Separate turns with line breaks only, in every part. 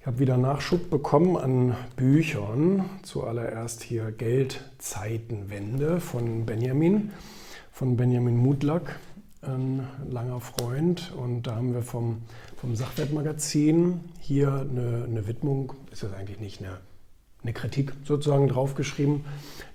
Ich habe wieder Nachschub bekommen an Büchern. Zuallererst hier Geldzeitenwende von Benjamin, von Benjamin Mutlack, ein langer Freund. Und da haben wir vom, vom Sachwertmagazin hier eine, eine Widmung, ist das eigentlich nicht eine eine Kritik sozusagen draufgeschrieben,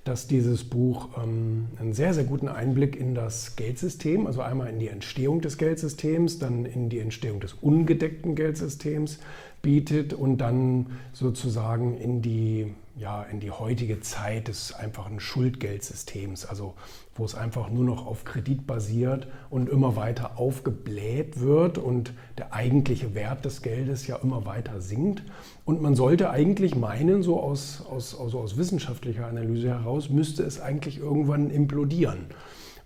dass dieses Buch ähm, einen sehr, sehr guten Einblick in das Geldsystem, also einmal in die Entstehung des Geldsystems, dann in die Entstehung des ungedeckten Geldsystems bietet und dann sozusagen in die ja, in die heutige Zeit des einfachen Schuldgeldsystems, also wo es einfach nur noch auf Kredit basiert und immer weiter aufgebläht wird und der eigentliche Wert des Geldes ja immer weiter sinkt. Und man sollte eigentlich meinen, so aus, aus, also aus wissenschaftlicher Analyse heraus, müsste es eigentlich irgendwann implodieren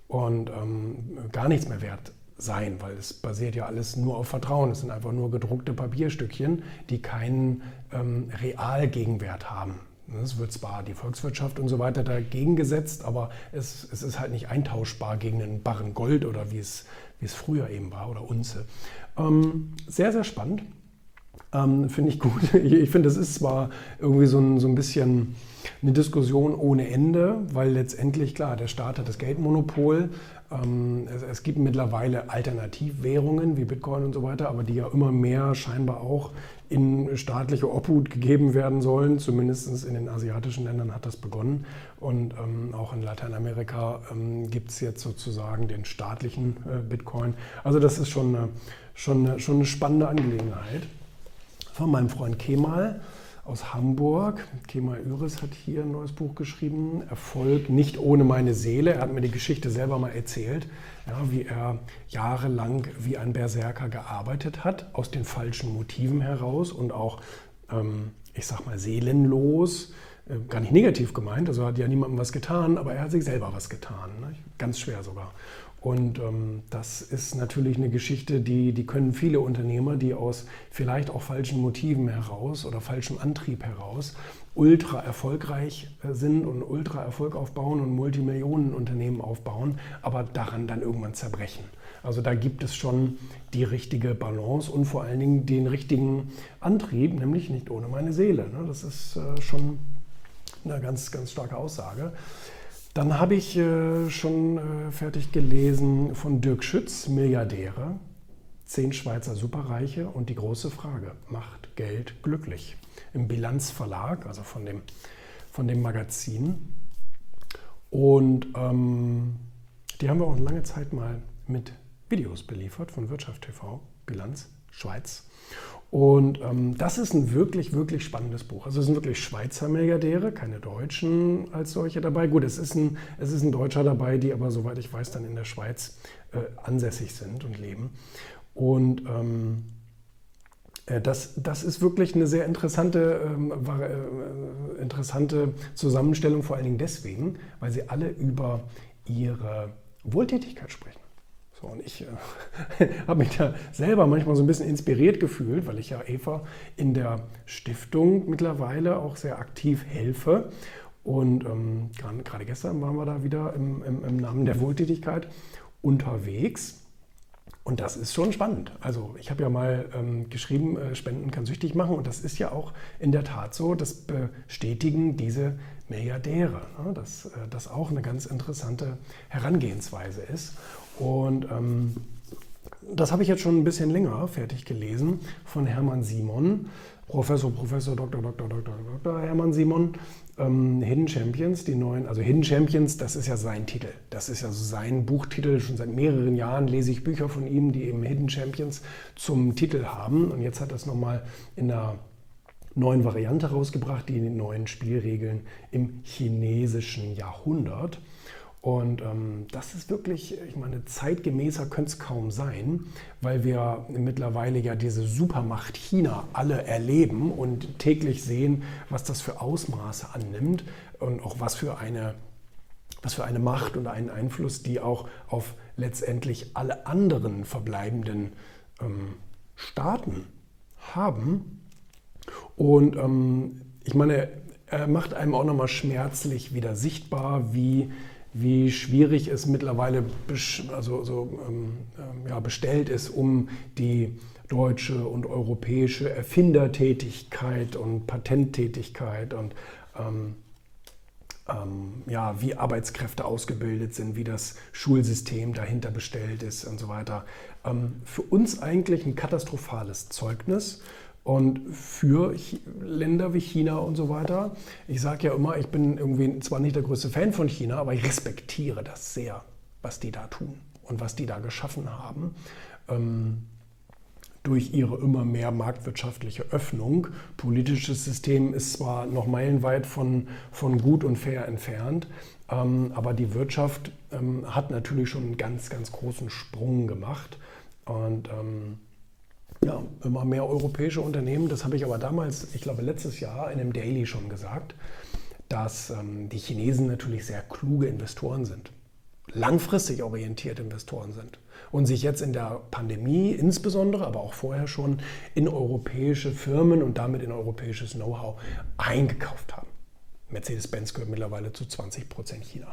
und ähm, gar nichts mehr wert sein, weil es basiert ja alles nur auf Vertrauen. Es sind einfach nur gedruckte Papierstückchen, die keinen ähm, Realgegenwert haben. Es wird zwar die Volkswirtschaft und so weiter dagegen gesetzt, aber es, es ist halt nicht eintauschbar gegen einen Barren Gold oder wie es, wie es früher eben war oder Unze. Ähm, sehr, sehr spannend. Ähm, finde ich gut. Ich, finde, es ist zwar irgendwie so ein, so ein bisschen eine Diskussion ohne Ende, weil letztendlich, klar, der Staat hat das Geldmonopol. Ähm, es, es, gibt mittlerweile Alternativwährungen wie Bitcoin und so weiter, aber die ja immer mehr scheinbar auch in staatliche Obhut gegeben werden sollen. Zumindest in den asiatischen Ländern hat das begonnen. Und ähm, auch in Lateinamerika ähm, gibt es jetzt sozusagen den staatlichen äh, Bitcoin. Also das ist schon eine, schon eine, schon eine spannende Angelegenheit. Von meinem Freund Kemal aus Hamburg. Kemal Üris hat hier ein neues Buch geschrieben, Erfolg nicht ohne meine Seele. Er hat mir die Geschichte selber mal erzählt, ja, wie er jahrelang wie ein Berserker gearbeitet hat, aus den falschen Motiven heraus und auch, ähm, ich sag mal, seelenlos. Äh, gar nicht negativ gemeint, also hat ja niemandem was getan, aber er hat sich selber was getan. Ne? Ganz schwer sogar. Und ähm, das ist natürlich eine Geschichte, die, die können viele Unternehmer, die aus vielleicht auch falschen Motiven heraus oder falschem Antrieb heraus ultra erfolgreich äh, sind und ultra Erfolg aufbauen und Multimillionenunternehmen aufbauen, aber daran dann irgendwann zerbrechen. Also da gibt es schon die richtige Balance und vor allen Dingen den richtigen Antrieb, nämlich nicht ohne meine Seele. Ne? Das ist äh, schon eine ganz, ganz starke Aussage. Dann habe ich äh, schon äh, fertig gelesen von Dirk Schütz, Milliardäre, zehn Schweizer Superreiche und die große Frage, macht Geld glücklich? Im Bilanzverlag, also von dem, von dem Magazin. Und ähm, die haben wir auch lange Zeit mal mit Videos beliefert von Wirtschaft TV, Bilanz, Schweiz. Und ähm, das ist ein wirklich, wirklich spannendes Buch. Also es sind wirklich Schweizer Milliardäre, keine Deutschen als solche dabei. Gut, es ist ein, es ist ein Deutscher dabei, die aber, soweit ich weiß, dann in der Schweiz äh, ansässig sind und leben. Und ähm, äh, das, das ist wirklich eine sehr interessante, ähm, äh, interessante Zusammenstellung, vor allen Dingen deswegen, weil sie alle über ihre Wohltätigkeit sprechen. So, und ich äh, habe mich da selber manchmal so ein bisschen inspiriert gefühlt, weil ich ja Eva in der Stiftung mittlerweile auch sehr aktiv helfe. Und ähm, gerade gestern waren wir da wieder im, im, im Namen der Wohltätigkeit unterwegs. Und das ist schon spannend. Also ich habe ja mal ähm, geschrieben, äh, Spenden kann süchtig machen. Und das ist ja auch in der Tat so. Das bestätigen diese Milliardäre. Ne? Dass äh, das auch eine ganz interessante Herangehensweise ist. Und ähm, das habe ich jetzt schon ein bisschen länger fertig gelesen von Hermann Simon, Professor, Professor, Dr., Dr., Dr., Dr. Hermann Simon. Ähm, Hidden Champions, die neuen, also Hidden Champions, das ist ja sein Titel. Das ist ja sein Buchtitel. Schon seit mehreren Jahren lese ich Bücher von ihm, die eben Hidden Champions zum Titel haben. Und jetzt hat es nochmal in einer neuen Variante rausgebracht, die neuen Spielregeln im chinesischen Jahrhundert. Und ähm, das ist wirklich, ich meine, zeitgemäßer könnte es kaum sein, weil wir mittlerweile ja diese Supermacht China alle erleben und täglich sehen, was das für Ausmaße annimmt und auch was für eine, was für eine Macht und einen Einfluss die auch auf letztendlich alle anderen verbleibenden ähm, Staaten haben. Und ähm, ich meine, er macht einem auch nochmal schmerzlich wieder sichtbar, wie wie schwierig es mittlerweile also, so, ähm, ähm, ja, bestellt ist um die deutsche und europäische Erfindertätigkeit und Patenttätigkeit und ähm, ähm, ja, wie Arbeitskräfte ausgebildet sind, wie das Schulsystem dahinter bestellt ist und so weiter. Ähm, für uns eigentlich ein katastrophales Zeugnis. Und für Länder wie China und so weiter, ich sage ja immer, ich bin irgendwie zwar nicht der größte Fan von China, aber ich respektiere das sehr, was die da tun und was die da geschaffen haben. Ähm, durch ihre immer mehr marktwirtschaftliche Öffnung. Politisches System ist zwar noch meilenweit von, von gut und fair entfernt, ähm, aber die Wirtschaft ähm, hat natürlich schon einen ganz, ganz großen Sprung gemacht. Und ähm, ja, immer mehr europäische Unternehmen, das habe ich aber damals, ich glaube letztes Jahr in einem Daily schon gesagt, dass ähm, die Chinesen natürlich sehr kluge Investoren sind, langfristig orientierte Investoren sind und sich jetzt in der Pandemie insbesondere, aber auch vorher schon in europäische Firmen und damit in europäisches Know-how eingekauft haben. Mercedes-Benz gehört mittlerweile zu 20 Prozent China.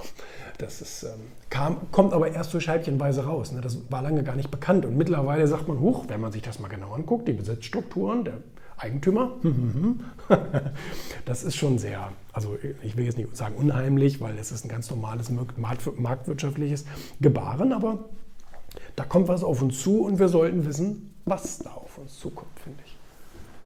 Das ist, ähm, kam, kommt aber erst so scheibchenweise raus. Ne? Das war lange gar nicht bekannt. Und mittlerweile sagt man, hoch, wenn man sich das mal genau anguckt, die Besitzstrukturen der Eigentümer, das ist schon sehr, also ich will jetzt nicht sagen unheimlich, weil es ist ein ganz normales marktwirtschaftliches Gebaren, aber da kommt was auf uns zu und wir sollten wissen, was da auf uns zukommt, finde ich.